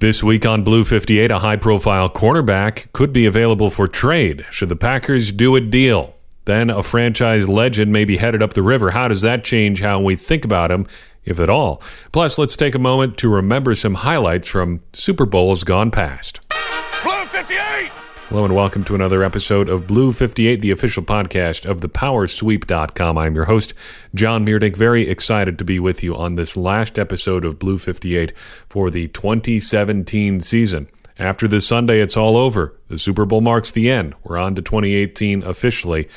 This week on Blue 58, a high profile cornerback could be available for trade should the Packers do a deal. Then a franchise legend may be headed up the river. How does that change how we think about him, if at all? Plus, let's take a moment to remember some highlights from Super Bowls gone past. Blue 58! Hello and welcome to another episode of Blue 58, the official podcast of thepowersweep.com. I'm your host, John Meerdink. Very excited to be with you on this last episode of Blue 58 for the 2017 season. After this Sunday, it's all over. The Super Bowl marks the end. We're on to 2018 officially.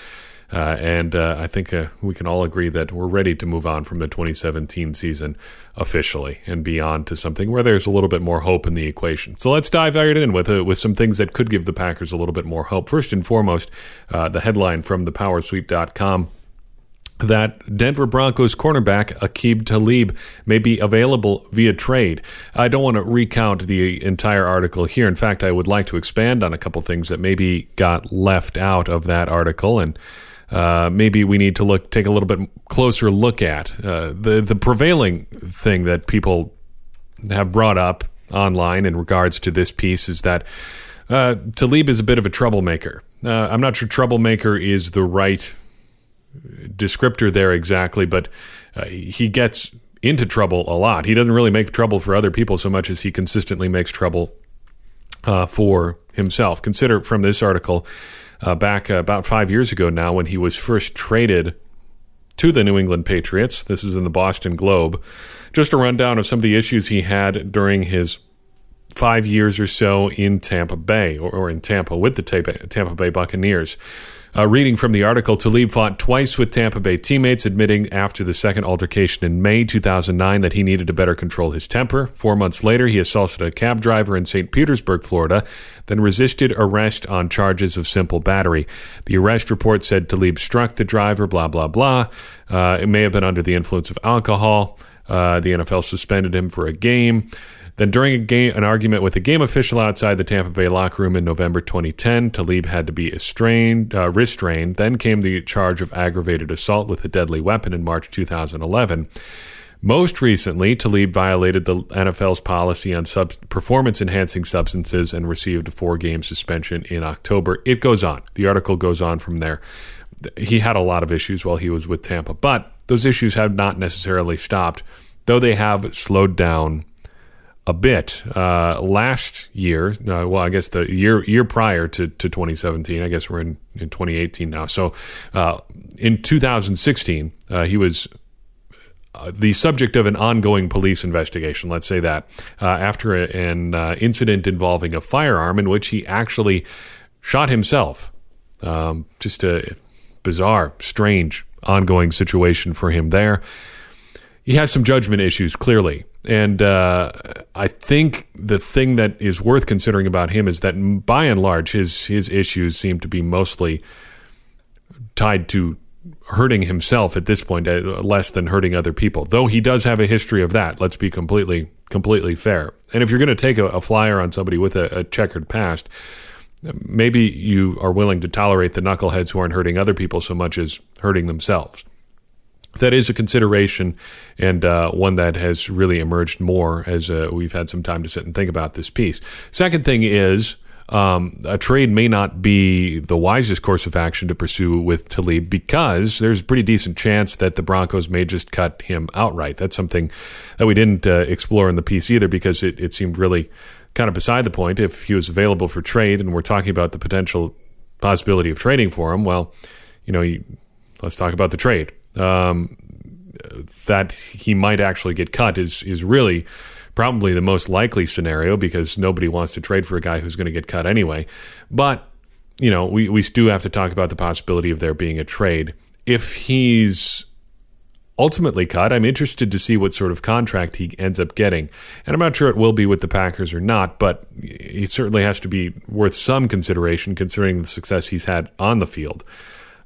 Uh, and uh, I think uh, we can all agree that we're ready to move on from the 2017 season officially and be on to something where there's a little bit more hope in the equation. So let's dive right in with uh, with some things that could give the Packers a little bit more hope. First and foremost, uh, the headline from thepowersweep.com that Denver Broncos cornerback Aqib Talib may be available via trade. I don't want to recount the entire article here. In fact, I would like to expand on a couple things that maybe got left out of that article and uh, maybe we need to look take a little bit closer look at uh, the the prevailing thing that people have brought up online in regards to this piece is that uh, Talib is a bit of a troublemaker. Uh, I'm not sure troublemaker is the right descriptor there exactly, but uh, he gets into trouble a lot. He doesn't really make trouble for other people so much as he consistently makes trouble for himself. Consider from this article uh, back uh, about five years ago now when he was first traded to the New England Patriots. This is in the Boston Globe. Just a rundown of some of the issues he had during his five years or so in Tampa Bay or, or in Tampa with the Tampa Bay Buccaneers. Uh, reading from the article, Talib fought twice with Tampa Bay teammates, admitting after the second altercation in May 2009 that he needed to better control his temper. Four months later, he assaulted a cab driver in St. Petersburg, Florida, then resisted arrest on charges of simple battery. The arrest report said Talib struck the driver, blah, blah, blah. Uh, it may have been under the influence of alcohol. Uh, the NFL suspended him for a game. Then, during a game, an argument with a game official outside the Tampa Bay locker room in November 2010, Talib had to be estrained, uh, restrained. Then came the charge of aggravated assault with a deadly weapon in March 2011. Most recently, Talib violated the NFL's policy on sub- performance enhancing substances and received a four game suspension in October. It goes on. The article goes on from there. He had a lot of issues while he was with Tampa, but those issues have not necessarily stopped, though they have slowed down a bit. Uh, last year, uh, well, I guess the year year prior to, to 2017, I guess we're in, in 2018 now. So uh, in 2016, uh, he was uh, the subject of an ongoing police investigation, let's say that, uh, after a, an incident involving a firearm in which he actually shot himself. Um, just a bizarre, strange, ongoing situation for him there. He has some judgment issues, clearly. And uh, I think the thing that is worth considering about him is that, by and large, his his issues seem to be mostly tied to hurting himself at this point, uh, less than hurting other people. Though he does have a history of that. Let's be completely completely fair. And if you're going to take a, a, flyer on somebody with a, a checkered past, maybe you are willing to tolerate the knuckleheads who aren't hurting other people so much as hurting themselves that is a consideration and uh, one that has really emerged more as uh, we've had some time to sit and think about this piece. Second thing is um, a trade may not be the wisest course of action to pursue with Talib because there's a pretty decent chance that the Broncos may just cut him outright. That's something that we didn't uh, explore in the piece either because it, it seemed really kind of beside the point. If he was available for trade and we're talking about the potential possibility of trading for him, well, you know, you, let's talk about the trade um, that he might actually get cut is is really probably the most likely scenario because nobody wants to trade for a guy who's going to get cut anyway. But you know, we we do have to talk about the possibility of there being a trade if he's ultimately cut. I'm interested to see what sort of contract he ends up getting. And I'm not sure it will be with the Packers or not, but he certainly has to be worth some consideration considering the success he's had on the field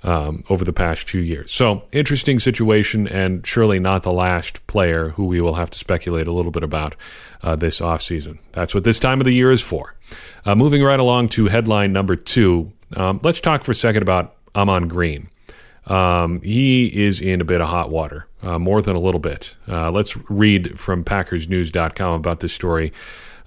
um, over the past two years. So, interesting situation, and surely not the last player who we will have to speculate a little bit about uh, this offseason. That's what this time of the year is for. Uh, moving right along to headline number two, um, let's talk for a second about Ahman Green. Um, he is in a bit of hot water, uh, more than a little bit. Uh, let's read from PackersNews.com about this story.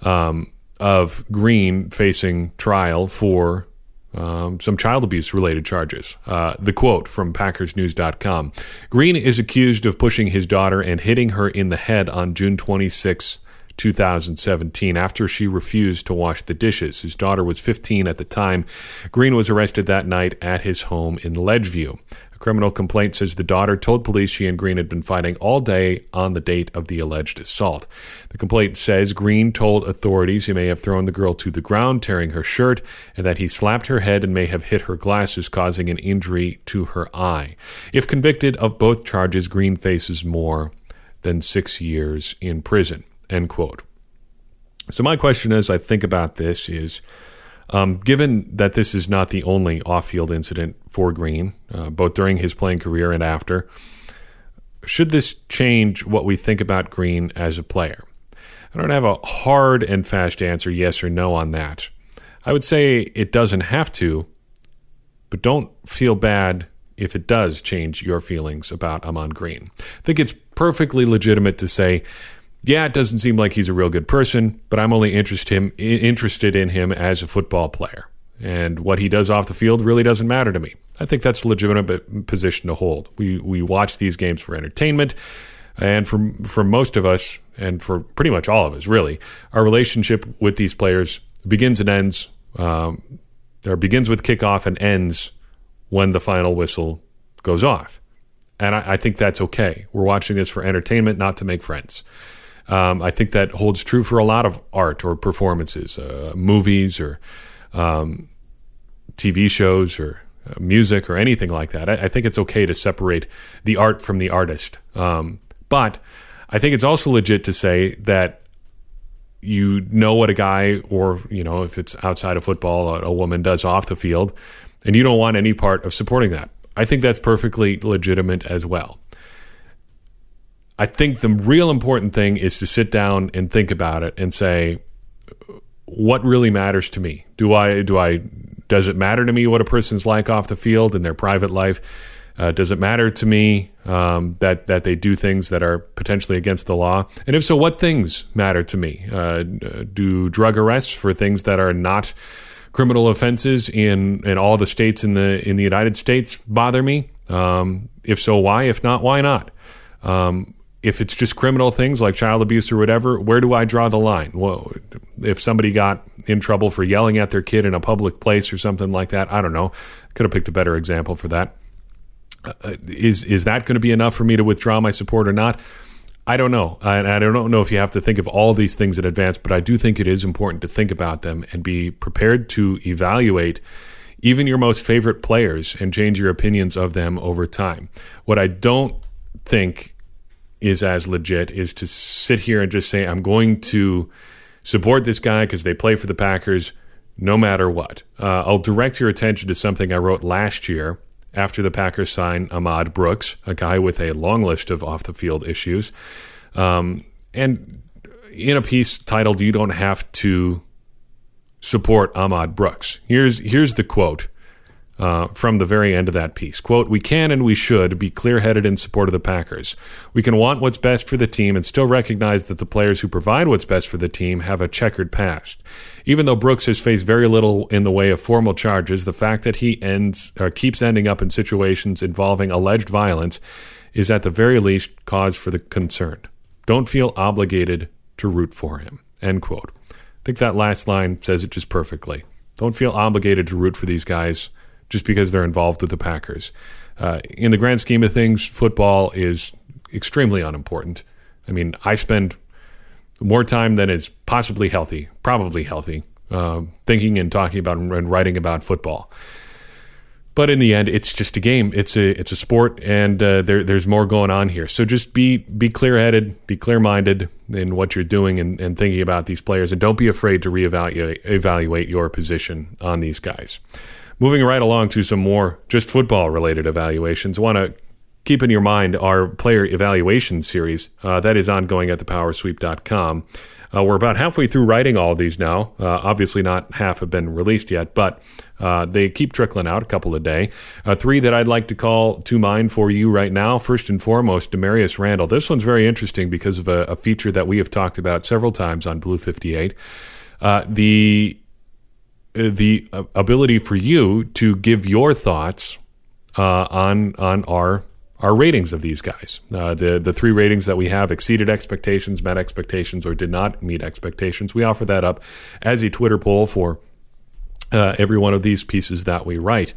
um, of Green facing trial for um, some child abuse related charges. Uh, the quote from PackersNews.com Green is accused of pushing his daughter and hitting her in the head on June 26, 2017, after she refused to wash the dishes. His daughter was 15 at the time. Green was arrested that night at his home in Ledgeview criminal complaint says the daughter told police she and Green had been fighting all day on the date of the alleged assault. The complaint says Green told authorities he may have thrown the girl to the ground, tearing her shirt, and that he slapped her head and may have hit her glasses, causing an injury to her eye. If convicted of both charges, Green faces more than six years in prison. End quote. So my question as I think about this is um, given that this is not the only off field incident for Green, uh, both during his playing career and after, should this change what we think about Green as a player? I don't have a hard and fast answer, yes or no, on that. I would say it doesn't have to, but don't feel bad if it does change your feelings about Ahman Green. I think it's perfectly legitimate to say, yeah, it doesn't seem like he's a real good person, but I'm only interest him, interested in him as a football player. And what he does off the field really doesn't matter to me. I think that's a legitimate position to hold. We, we watch these games for entertainment. And for, for most of us, and for pretty much all of us, really, our relationship with these players begins and ends, um, or begins with kickoff and ends when the final whistle goes off. And I, I think that's okay. We're watching this for entertainment, not to make friends. Um, I think that holds true for a lot of art or performances, uh, movies or um, TV shows or uh, music or anything like that. I, I, think it's okay to separate the art from the artist. Um, but I think it's also legit to say that you know what a guy or you know if it's outside of football a, a woman does off the field and you don't want any part of supporting that i think that's perfectly legitimate as well I think the real important thing is to sit down and think about it and say, what really matters to me? Do I do I does it matter to me what a person's like off the field in their private life? Uh, does it matter to me um, that that they do things that are potentially against the law? And if so, what things matter to me? Uh, do drug arrests for things that are not criminal offenses in in all the states in the in the United States bother me? Um, if so, why? If not, why not? Um, if it's just criminal things like child abuse or whatever, where do I draw the line? Well, if somebody got in trouble for yelling at their kid in a public place or something like that, I don't know. Could have picked a better example for that. Uh, is is that going to be enough for me to withdraw my support or not? I don't know. I, I don't know if you have to think of all these things in advance, but I do think it is important to think about them and be prepared to evaluate even your most favorite players and change your opinions of them over time. What I don't think is as legit is to sit here and just say, I'm going to support this guy because they play for the Packers no matter what. Uh, I'll direct your attention to something I wrote last year after the Packers signed Ahmad Brooks, a guy with a long list of off the field issues. Um, and in a piece titled, You Don't Have to Support Ahmad Brooks. Here's, here's the quote uh, from the very end of that piece. Quote, We can and we should be clear headed in support of the Packers. We can want what's best for the team and still recognize that the players who provide what's best for the team have a checkered past. Even though Brooks has faced very little in the way of formal charges, the fact that he ends or keeps ending up in situations involving alleged violence is at the very least cause for the concern. Don't feel obligated to root for him. End quote. I think that last line says it just perfectly. Don't feel obligated to root for these guys just because they're involved with the Packers. Uh, in the grand scheme of things, football is extremely unimportant. I mean, I spend more time than is possibly healthy, probably healthy, uh, thinking and talking about and writing about football. But in the end, it's just a game. It's a it's a sport, and uh, there, there's more going on here. So just be be clear headed, be clear minded in what you're doing and, and thinking about these players, and don't be afraid to reevaluate evaluate your position on these guys. Moving right along to some more just football related evaluations. Want to keep in your mind our player evaluation series uh, that is ongoing at thepowersweep.com. Uh, we're about halfway through writing all these now. Uh, obviously, not half have been released yet, but uh, they keep trickling out a couple a day. Uh, three that I'd like to call to mind for you right now. First and foremost, Damarious Randall. This one's very interesting because of a, a feature that we have talked about several times on Blue 58. Uh, the the ability for you to give your thoughts uh, on on our our ratings of these guys. Uh, the the three ratings that we have exceeded expectations, met expectations, or did not meet expectations. We offer that up as a Twitter poll for uh, every one of these pieces that we write.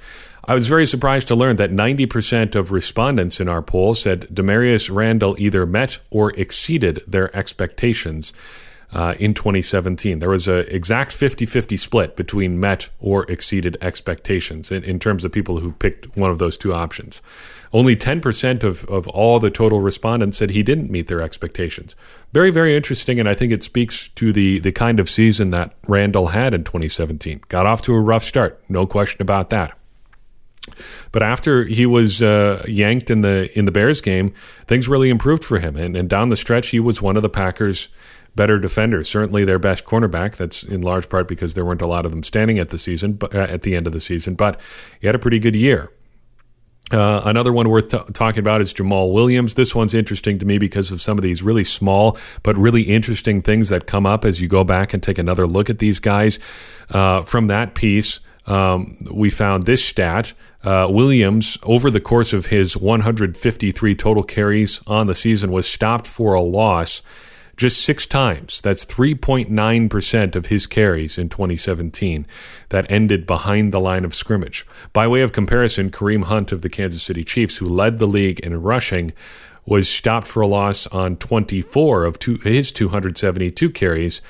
I was very surprised to learn that 90% of respondents in our poll said Damarious Randall either met or exceeded their expectations uh, in 2017. There was an exact 50 50 split between met or exceeded expectations in, in terms of people who picked one of those two options. Only 10% of, of all the total respondents said he didn't meet their expectations. Very, very interesting, and I think it speaks to the, the kind of season that Randall had in 2017. Got off to a rough start, no question about that. But after he was uh, yanked in the in the Bears game, things really improved for him. And, and down the stretch, he was one of the Packers' better defenders. Certainly their best cornerback. That's in large part because there weren't a lot of them standing at the season, uh, at the end of the season. But he had a pretty good year. Uh, another one worth t- talking about is Jamaal Williams. This one's interesting to me because of some of these really small but really interesting things that come up as you go back and take another look at these guys. Uh, from that piece, um, we found this stat. Uh, Williams, over the course of his 153 total carries on the season, was stopped for a loss just six times. That's 3.9% of his carries in 2017 that ended behind the line of scrimmage. By way of comparison, Kareem Hunt of the Kansas City Chiefs, who led the league in rushing, was stopped for a loss on 24 of two, his 272 carries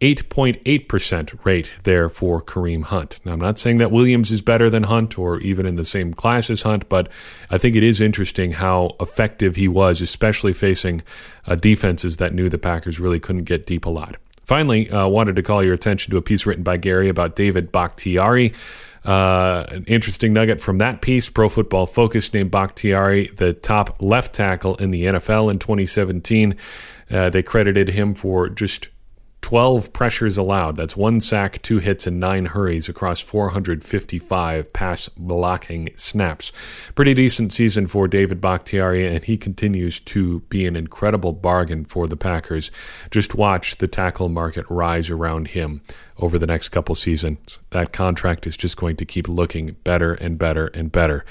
8.8% rate there for Kareem Hunt. Now, I'm not saying that Williams is better than Hunt or even in the same class as Hunt, but I think it is interesting how effective he was, especially facing uh, defenses that knew the Packers really couldn't get deep a lot. Finally, uh, wanted to call your attention to a piece written by Gary about David Bakhtiari. Uh, an interesting nugget from that piece. Pro Football Focus named Bakhtiari the top left tackle in the NFL in 2017. Uh, they credited him for just 12 pressures allowed. That's one sack, two hits, and nine hurries across 455 pass blocking snaps. Pretty decent season for David Bakhtiari, and he continues to be an incredible bargain for the Packers. Just watch the tackle market rise around him over the next couple seasons. That contract is just going to keep looking better and better and better.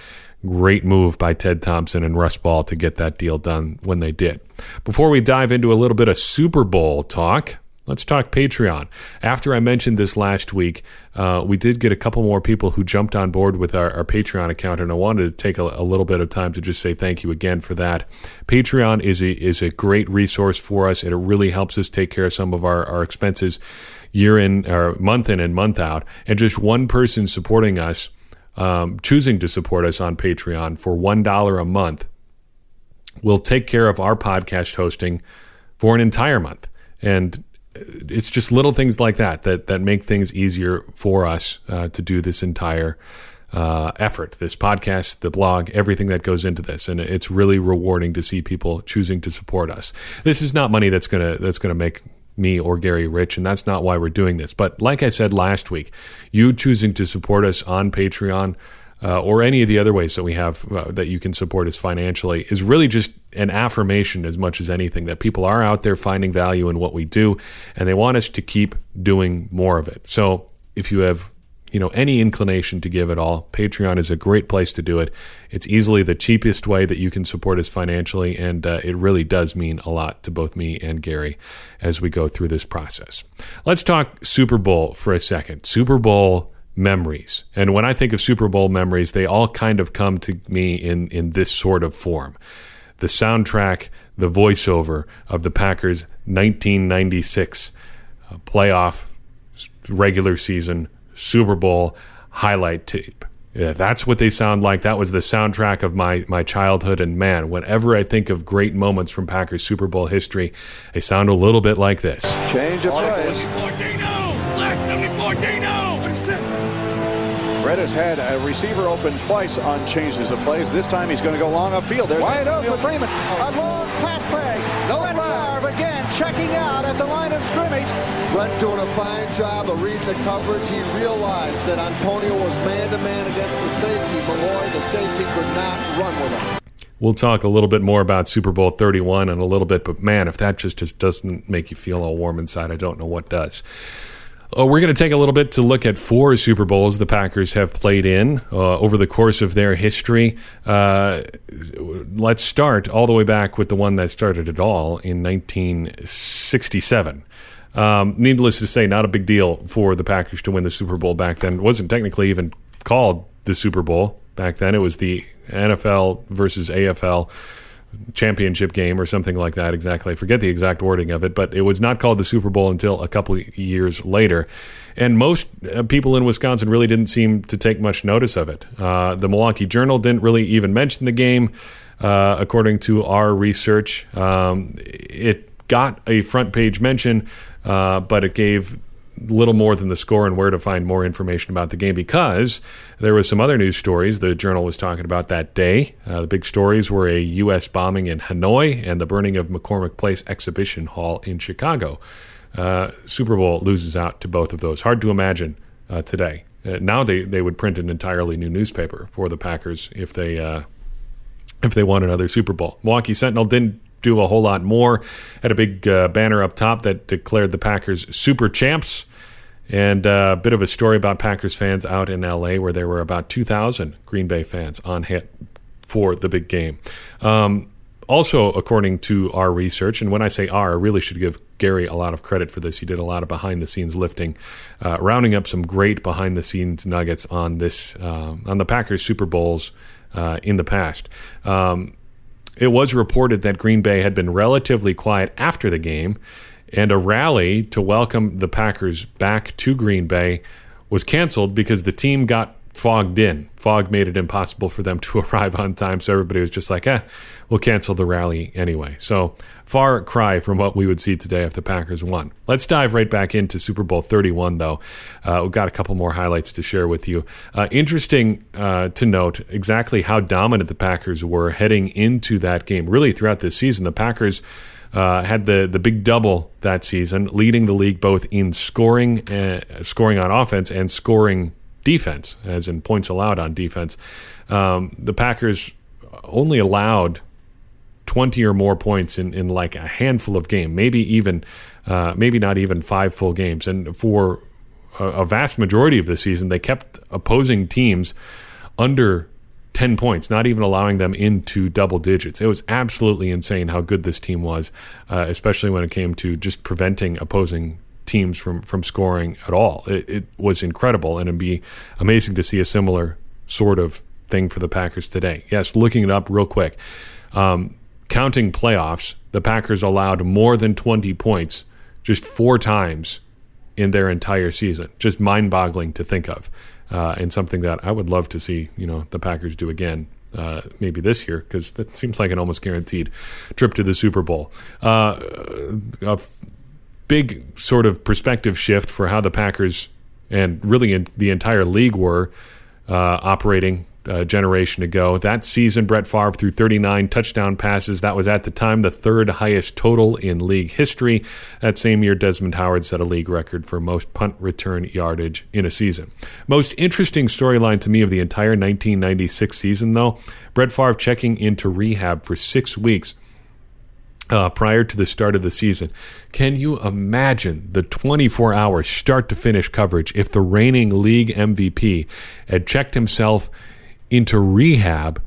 Great move by Ted Thompson and Russ Ball to get that deal done when they did. Before we dive into a little bit of Super Bowl talk, Let's talk Patreon. After I mentioned this last week, uh, we did get a couple more people who jumped on board with our, our Patreon account, and I wanted to take a, a, little bit of time to just say thank you again for that. Patreon is a is a great resource for us, and it really helps us take care of some of our, our expenses year in or month in and month out. And just one person supporting us, um, choosing to support us on Patreon for one dollar a month, will take care of our podcast hosting for an entire month. And it's just little things like that that that make things easier for us uh, to do this entire uh, effort, this podcast, the blog, everything that goes into this, and it's really rewarding to see people choosing to support us. This is not money that's gonna that's gonna make me or Gary rich, and that's not why we're doing this. But like I said last week, you choosing to support us on Patreon uh, or any of the other ways that we have uh, that you can support us financially is really just an affirmation as much as anything that people are out there finding value in what we do and they want us to keep doing more of it. So if you have you know any inclination to give at all patreon is a great place to do it. It's easily the cheapest way that you can support us financially and uh, it really does mean a lot to both me and gary as we go through this process. Let's talk super bowl for a second. Super bowl memories. And when I think of Super Bowl memories, they all kind of come to me in, in this sort of form. The soundtrack, the voiceover of the Packers 1996 uh, playoff regular season Super Bowl highlight tape. Yeah, that's what they sound like. That was the soundtrack of my my childhood. And man, whenever I think of great moments from Packers Super Bowl history, they sound a little bit like this. Change of plays. Brett has had a receiver open twice on changes of plays. This time he's going to go long upfield. There's Wide open. Freeman. A long pass play. No Brett Favre again checking out at the line of scrimmage. Brent doing a fine job of reading the coverage. He realized that Antonio was man-to-man against the safety. Milloy, the safety, could not run with him. We'll talk a little bit more about Super Bowl 31 in a little bit, but man, if that just, just doesn't make you feel all warm inside, I don't know what does. Uh, we're going to take a little bit to look at four Super Bowls the Packers have played in uh, over the course of their history. Uh, let's start all the way back with the one that started it all in 1967. Um, needless to say, not a big deal for the Packers to win the Super Bowl back then. It wasn't technically even called the Super Bowl back then. It was the NFL versus AFL championship game or something like that exactly. I forget the exact wording of it, but it was not called the Super Bowl until a couple years later. And most uh, people in Wisconsin really didn't seem to take much notice of it. Uh, the Milwaukee Journal didn't really even mention the game, uh, according to our research. Um, it got a front page mention, uh, but it gave little more than the score and where to find more information about the game because there was some other news stories the journal was talking about that day. Uh, the big stories were a U.S. bombing in Hanoi and the burning of McCormick Place Exhibition Hall in Chicago. Uh, Super Bowl loses out to both of those. Hard to imagine uh, today. Uh, now they, they would print an entirely new newspaper for the Packers if they uh, if they won another Super Bowl. Milwaukee Sentinel didn't do a whole lot more. Had a big uh, banner up top that declared the Packers super champs. And uh, a bit of a story about Packers fans out in LA, where there were about 2,000 Green Bay fans on hand for the big game. Um, also, according to our research, and when I say our, I really should give Gary a lot of credit for this. He did a lot of behind the scenes lifting, uh, rounding up some great behind the scenes nuggets on this uh, on the Packers Super Bowls uh, in the past. Um, it was reported that Green Bay had been relatively quiet after the game, and a rally to welcome the Packers back to Green Bay was canceled because the team got fogged in. Fog made it impossible for them to arrive on time, so everybody was just like, eh, we'll cancel the rally anyway. So, far cry from what we would see today if the Packers won. Let's dive right back into Super Bowl 31, though. Uh, we've got a couple more highlights to share with you. Uh, interesting uh, to note exactly how dominant the Packers were heading into that game. Really, throughout this season, the Packers. Uh, had the the big double that season, leading the league both in scoring, uh, scoring on offense, and scoring defense, as in points allowed on defense. Um, the Packers only allowed 20 or more points in, in like a handful of games, maybe even, uh, maybe not even five full games. And for a, a, vast majority of the season, they kept opposing teams under 10 points, not even allowing them into double digits. It was absolutely insane how good this team was, uh, especially when it came to just preventing opposing teams from, from scoring at all. It, it was incredible, and it'd be amazing to see a similar sort of thing for the Packers today. Yes, looking it up real quick. Um, counting playoffs, the Packers allowed more than 20 points just four times in their entire season. Just mind boggling to think of uh, and something that I would love to see, you know, the Packers do again. Uh, maybe this year because that seems like an almost guaranteed trip to the Super Bowl. Uh, big sort of perspective shift for how the Packers and really the entire league were uh, operating a generation ago. That season, Brett Favre threw 39 touchdown passes. That was at the time the third highest total in league history. That same year, Desmond Howard set a league record for most punt return yardage in a season. Most interesting storyline to me of the entire 1996 season, though, Brett Favre checking into rehab for six weeks. Uh, prior to the start of the season. Can you imagine the 24 hour start to finish coverage if the reigning league MVP had checked himself into rehab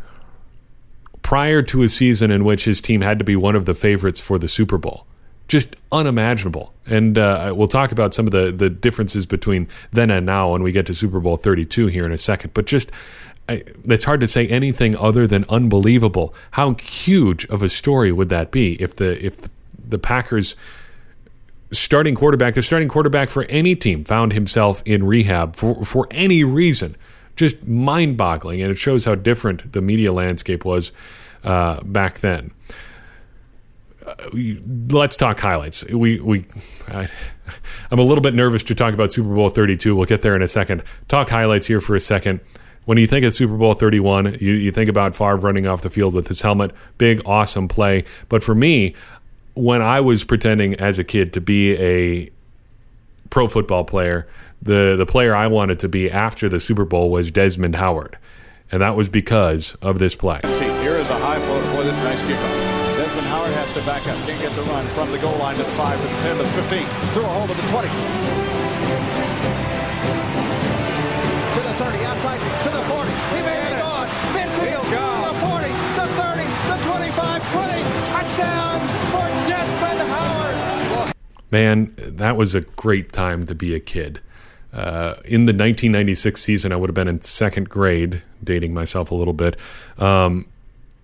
prior to a season in which his team had to be one of the favorites for the Super Bowl. Just unimaginable. And uh, we'll talk about some of the, the differences between then and now when we get to Super Bowl 32 here in a second. But just, I, it's hard to say anything other than unbelievable. How huge of a story would that be if the if the Packers starting quarterback, the starting quarterback for any team, found himself in rehab for for any reason? just mind boggling. And it shows how different the media landscape was uh, back then. Uh, let's talk highlights. We we I, am a little bit nervous to talk about Super Bowl 32. We'll get there in a second. Talk highlights here for a second. When you think of Super Bowl 31, you, you think about Favre running off the field with his helmet. Big, awesome play. But for me, when I was pretending as a kid to be a pro football player, the the player I wanted to be after the Super Bowl was Desmond Howard, and that was because of this play. Here is a high float for this nice kickoff. Desmond Howard has to back up. Can't get the run from the goal line to the 5, to the 10, to the 15. Through a hole to the 20. Man, that was a great time to be a kid. Uh, in the 1996 season, I would have been in second grade, dating myself a little bit. Um,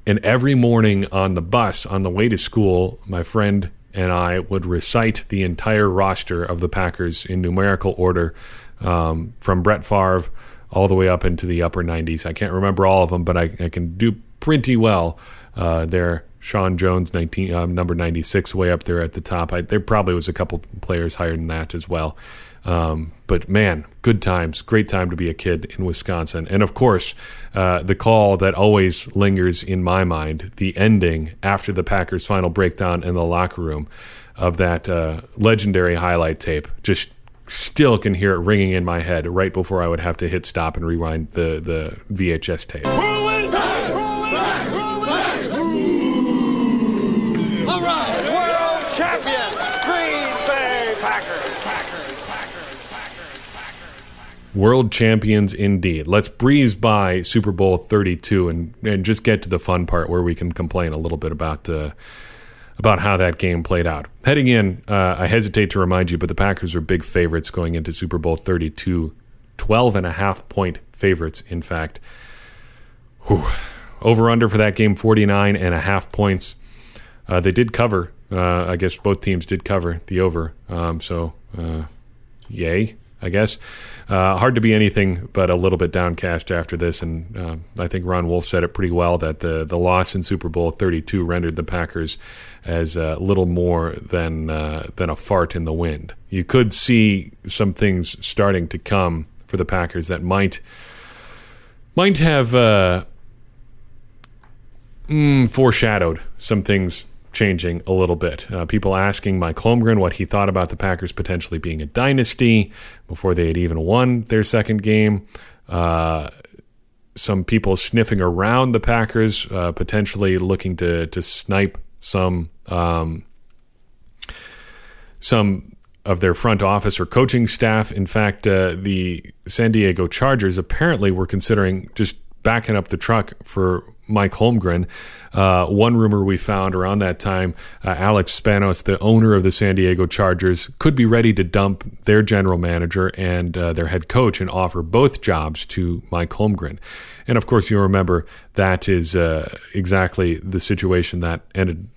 and every morning on the bus on the way to school, my friend and I would recite the entire roster of the Packers in numerical order um, from Brett Favre all the way up into the upper 90s. I can't remember all of them, but I, I can do pretty well uh, there. Sean Jones, 19, um, number 96, way up there at the top. I, there probably was a couple players higher than that as well. Um, but man, good times, great time to be a kid in Wisconsin. And of course, uh, the call that always lingers in my mind, the ending after the Packers' final breakdown in the locker room of that uh, legendary highlight tape. Just still can hear it ringing in my head right before I would have to hit stop and rewind the, the VHS tape. World champions indeed. Let's breeze by Super Bowl 32 and, and just get to the fun part where we can complain a little bit about uh, about how that game played out. Heading in, uh, I hesitate to remind you, but the Packers were big favorites going into Super Bowl 32, 12 and a half point favorites, in fact. Whew. Over under for that game, 49 and a half points. Uh, they did cover. Uh, I guess both teams did cover the over. Um, so, uh, yay, I guess. Uh, hard to be anything but a little bit downcast after this. And uh, I think Ron Wolf said it pretty well that the, the loss in Super Bowl 32 rendered the Packers as uh, little more than, uh, than a fart in the wind. You could see some things starting to come for the Packers that might might have uh, mm, foreshadowed some things changing a little bit. Uh, people asking Mike Holmgren what he thought about the Packers potentially being a dynasty before they had even won their second game. Uh, some people sniffing around the Packers, uh, potentially looking to to snipe some um, some of their front office or coaching staff. In fact, uh, the San Diego Chargers apparently were considering just backing up the truck for Mike Holmgren. Uh, one rumor we found around that time, uh, Alex Spanos, the owner of the San Diego Chargers, could be ready to dump their general manager and uh, their head coach and offer both jobs to Mike Holmgren. And of course, you remember that is uh, exactly the situation that ended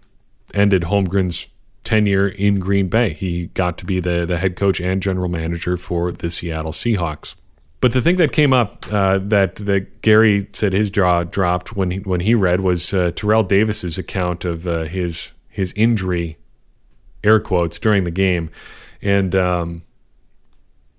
ended Holmgren's tenure in Green Bay. He got to be the, the head coach and general manager for the Seattle Seahawks. But the thing that came up uh, that that Gary said his jaw dropped when he, when he read was uh, Terrell Davis's account of uh, his his injury, air quotes, during the game, and um,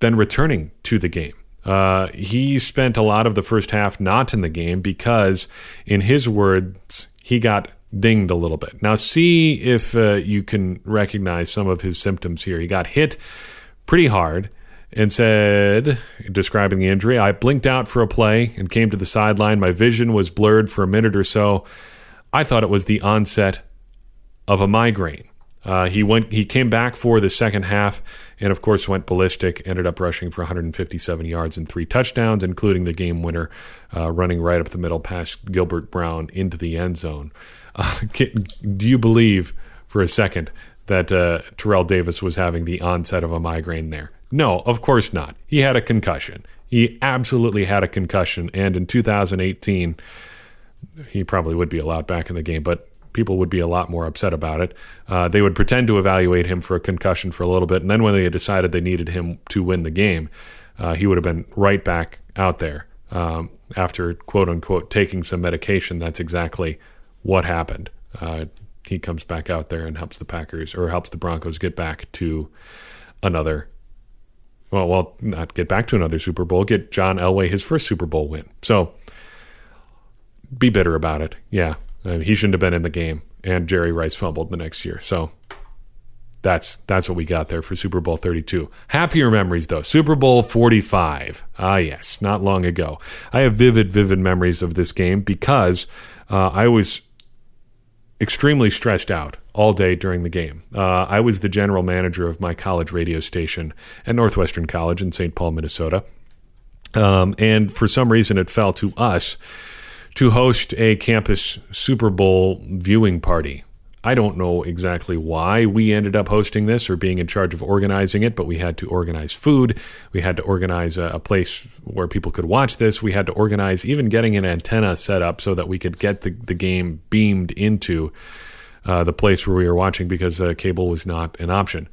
then returning to the game. Uh, he spent a lot of the first half not in the game because, in his words, he got dinged a little bit. Now, see if uh, you can recognize some of his symptoms here. He got hit pretty hard and said, describing the injury, I blinked out for a play and came to the sideline. My vision was blurred for a minute or so. I thought it was the onset of a migraine. Uh, he went. He came back for the second half, and of course went ballistic. Ended up rushing for 157 yards and three touchdowns, including the game winner, uh, running right up the middle past Gilbert Brown into the end zone. Uh, do you believe for a second that uh, Terrell Davis was having the onset of a migraine there? No, of course not. He had a concussion. He absolutely had a concussion, and in 2018, he probably would be allowed back in the game, but people would be a lot more upset about it. Uh, they would pretend to evaluate him for a concussion for a little bit, and then when they decided they needed him to win the game, uh, he would have been right back out there um, after quote unquote taking some medication. That's exactly what happened. Uh, he comes back out there and helps the Packers or helps the Broncos get back to another. Well, well, not get back to another Super Bowl. Get John Elway his first Super Bowl win. So be bitter about it. Yeah, uh, he shouldn't have been in the game, and Jerry Rice fumbled the next year. So that's that's what we got there for Super Bowl 32. Happier memories though. Super Bowl 45. Ah yes, not long ago. I have vivid vivid memories of this game because uh, I was extremely stressed out all day during the game. Uh, I was the general manager of my college radio station at Northwestern College in St. Paul, Minnesota. Um, and for some reason, it fell to us to host a campus Super Bowl viewing party. I don't know exactly why we ended up hosting this or being in charge of organizing it, but we had to organize food. We had to organize a, a, place where people could watch this. We had to organize even getting an antenna set up so that we could get the, the game beamed into uh, the place where we were watching because uh, cable was not an option.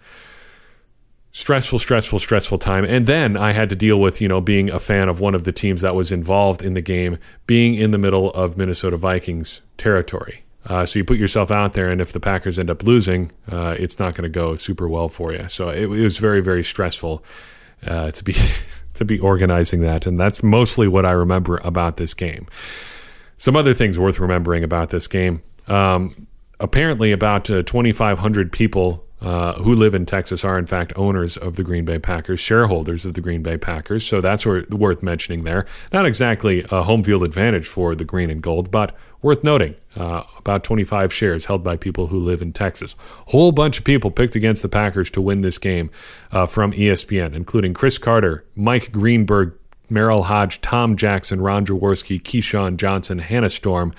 Stressful, stressful, stressful time. And then I had to deal with, you know, being a fan of one of the teams that was involved in the game, being in the middle of Minnesota Vikings territory uh, so you put yourself out there, and if the Packers end up losing, uh, it's not going to go super well for you. So it, it was very, very stressful uh, to be to be organizing that, and that's mostly what I remember about this game. Some other things worth remembering about this game. Um, apparently, about uh, 2,500 people uh, who live in Texas are, in fact, owners of the Green Bay Packers, shareholders of the Green Bay Packers. So that's worth mentioning there. Not exactly a home field advantage for the green and gold, but worth noting. Uh, about 25 shares held by people who live in Texas. Whole bunch of people picked against the Packers to win this game uh, from ESPN, including Cris Carter, Mike Greenberg, Merril Hoge, Tom Jackson, Ron Jaworski, Keyshawn Johnson, Hannah Storm.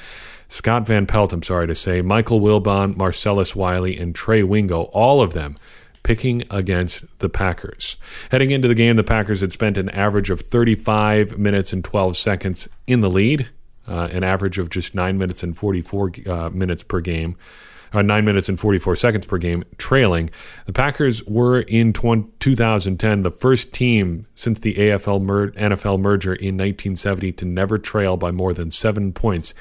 Scott Van Pelt, I'm sorry to say, Michael Wilbon, Marcellus Wiley, and Trey Wingo, all of them picking against the Packers. Heading into the game, the Packers had spent an average of 35 minutes and 12 seconds in the lead, uh, an average of just 9 minutes and 44 uh, minutes per game. Uh, 9 minutes and 44 seconds per game, trailing. The Packers were in 20, 2010 the first team since the AFL mer- NFL merger in 1970 to never trail by more than seven points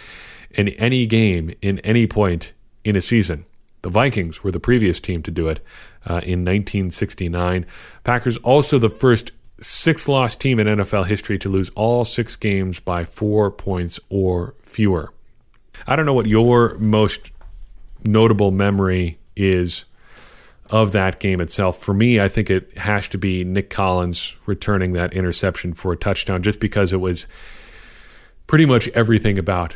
in any game in any point in a season. The Vikings were the previous team to do it uh, in 1969. Packers also the first six loss team in NFL history to lose all six games by four points or fewer. I don't know what your most notable memory is of that game itself. For me, I think it has to be Nick Collins returning that interception for a touchdown just because it was pretty much everything about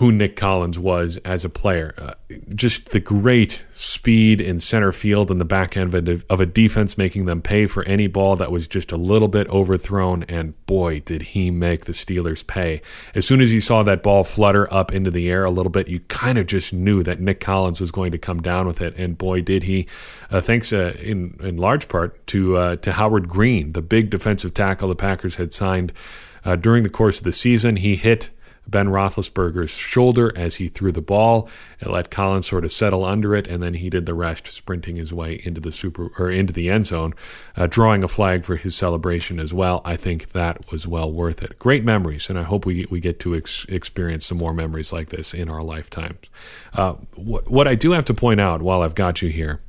who Nick Collins was as a player. Uh, just the great speed in center field and the back end of a, of a, defense, making them pay for any ball that was just a little bit overthrown. And boy, did he make the Steelers pay. As soon as you saw that ball flutter up into the air a little bit, you kind of just knew that Nick Collins was going to come down with it. And boy, did he! Uh, thanks uh, in in large part to uh, to Howard Green, the big defensive tackle the Packers had signed uh, during the course of the season. He hit Ben Roethlisberger's shoulder as he threw the ball. It let Collins sort of settle under it, and then he did the rest, sprinting his way into the super or into the end zone, uh, drawing a flag for his celebration as well. I think that was well worth it. Great memories, and I hope we we get to ex- experience some more memories like this in our lifetimes. Uh, wh- what I do have to point out while I've got you here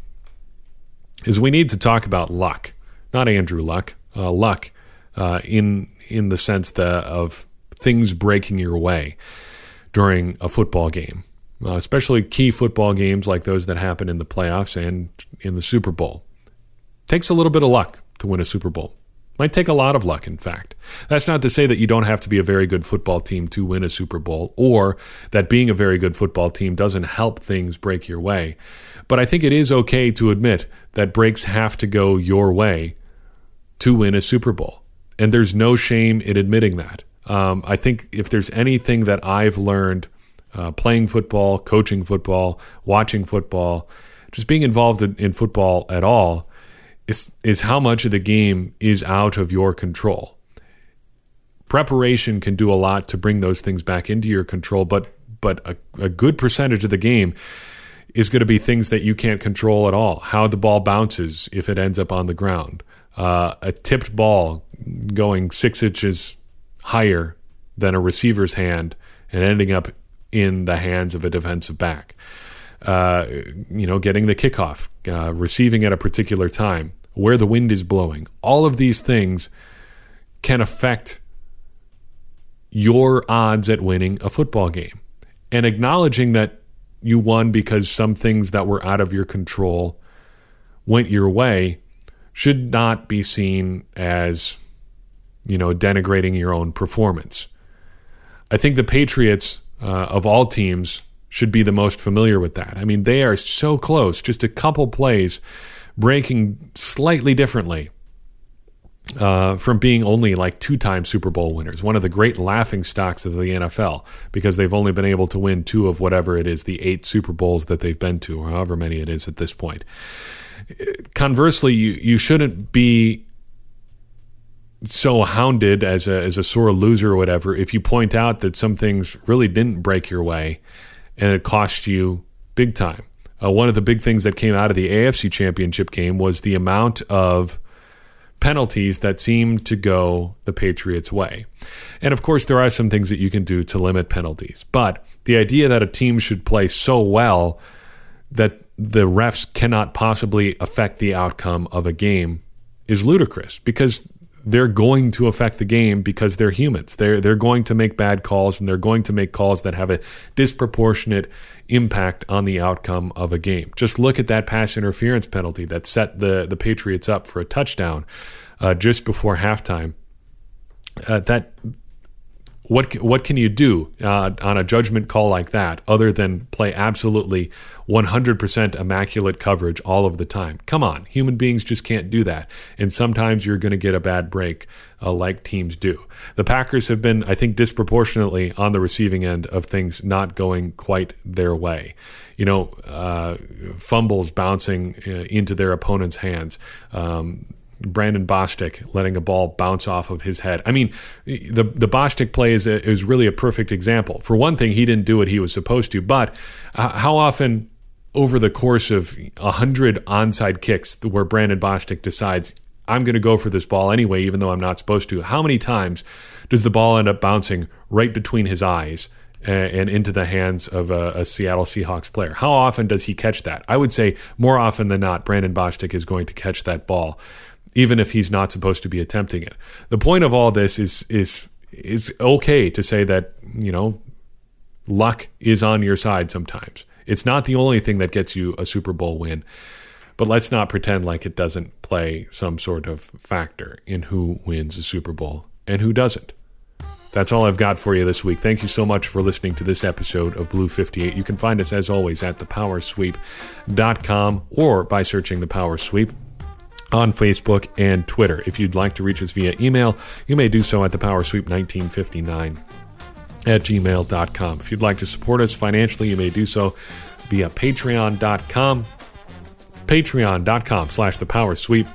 is we need to talk about luck, not Andrew Luck, uh, luck uh, in in the sense the, of things breaking your way during a football game, uh, especially key football games like those that happen in the playoffs and in the Super Bowl. Takes a little bit of luck to win a Super Bowl. Might take a lot of luck, in fact. That's not to say that you don't have to be a very good football team to win a Super Bowl, or that being a very good football team doesn't help things break your way. But I think it is okay to admit that breaks have to go your way to win a Super Bowl. And there's no shame in admitting that. Um, I think if there's anything that I've learned uh, playing football, coaching football, watching football, just being involved in, in football at all, is, is how much of the game is out of your control. Preparation can do a lot to bring those things back into your control, but but a, a good percentage of the game is going to be things that you can't control at all. How the ball bounces if it ends up on the ground, uh, a tipped ball going six inches higher than a receiver's hand and ending up in the hands of a defensive back. Uh, you know, getting the kickoff, uh, receiving at a particular time, where the wind is blowing. All of these things can affect your odds at winning a football game. And acknowledging that you won because some things that were out of your control went your way should not be seen as, you know, denigrating your own performance. I think the Patriots, uh, of all teams, should be the most familiar with that. I mean, they are so close, just a couple plays breaking slightly differently uh, from being only like two time Super Bowl winners, one of the great laughing stocks of the NFL, because they've only been able to win two of whatever it is, the eight Super Bowls that they've been to, or however many it is at this point. Conversely, you, you shouldn't be so hounded as a, as a sore loser or whatever if you point out that some things really didn't break your way and it cost you big time. Uh, one of the big things that came out of the AFC Championship game was the amount of penalties that seemed to go the Patriots' way. And of course, there are some things that you can do to limit penalties. But the idea that a team should play so well that the refs cannot possibly affect the outcome of a game is ludicrous because they're going to affect the game because they're humans. They're they're going to make bad calls and they're going to make calls that have a disproportionate impact on the outcome of a game. Just look at that pass interference penalty that set the the Patriots up for a touchdown uh, just before halftime. Uh, that what what can you do uh, on a judgment call like that other than play absolutely 100% immaculate coverage all of the time? Come on, human beings just can't do that, and sometimes you're going to get a bad break, uh, like teams do. The Packers have been, I think, disproportionately on the receiving end of things not going quite their way. You know, uh, fumbles bouncing uh, into their opponent's hands. Um, Brandon Bostick letting a ball bounce off of his head. I mean, the the Bostick play is a, is really a perfect example. For one thing, he didn't do what he was supposed to. But uh, how often over the course of a hundred onside kicks where Brandon Bostick decides I'm going to go for this ball anyway, even though I'm not supposed to? How many times does the ball end up bouncing right between his eyes? and into the hands of a, a, Seattle Seahawks player. How often does he catch that? I would say more often than not, Brandon Bostick is going to catch that ball even if he's not supposed to be attempting it. The point of all this is is is okay to say that, you know, luck is on your side sometimes. It's not the only thing that gets you a Super Bowl win. But let's not pretend like it doesn't play some sort of factor in who wins a Super Bowl and who doesn't. That's all I've got for you this week. Thank you so much for listening to this episode of Blue 58. You can find us, as always, at thepowersweep.com or by searching The Power Sweep on Facebook and Twitter. If you'd like to reach us via email, you may do so at thepowersweep1959 at gmail.com. If you'd like to support us financially, you may do so via patreon.com, patreon.com slash thepowersweep.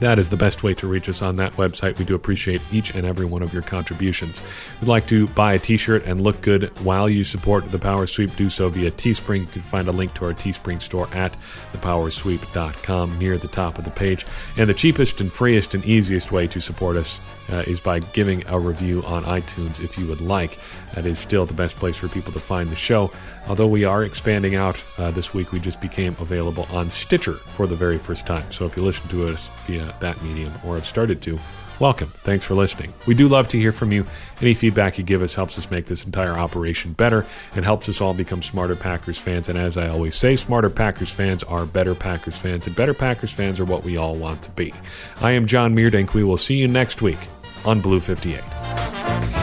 That is the best way to reach us on that website. We do appreciate each and every one of your contributions. If you'd like to buy a t shirt and look good while you support the Power Sweep, do so via Teespring. You can find a link to our Teespring store at thepowersweep.com near the top of the page. And the cheapest and freest and easiest way to support us uh, is by giving a review on iTunes if you would like. That is still the best place for people to find the show. Although we are expanding out uh, this week, we just became available on Stitcher for the very first time. So if you listen to us via that medium or have started to, welcome. Thanks for listening. We do love to hear from you. Any feedback you give us helps us make this entire operation better and helps us all become smarter Packers fans. And as I always say, smarter Packers fans are better Packers fans, and better Packers fans are what we all want to be. I am John Meerdink. We will see you next week on Blue 58.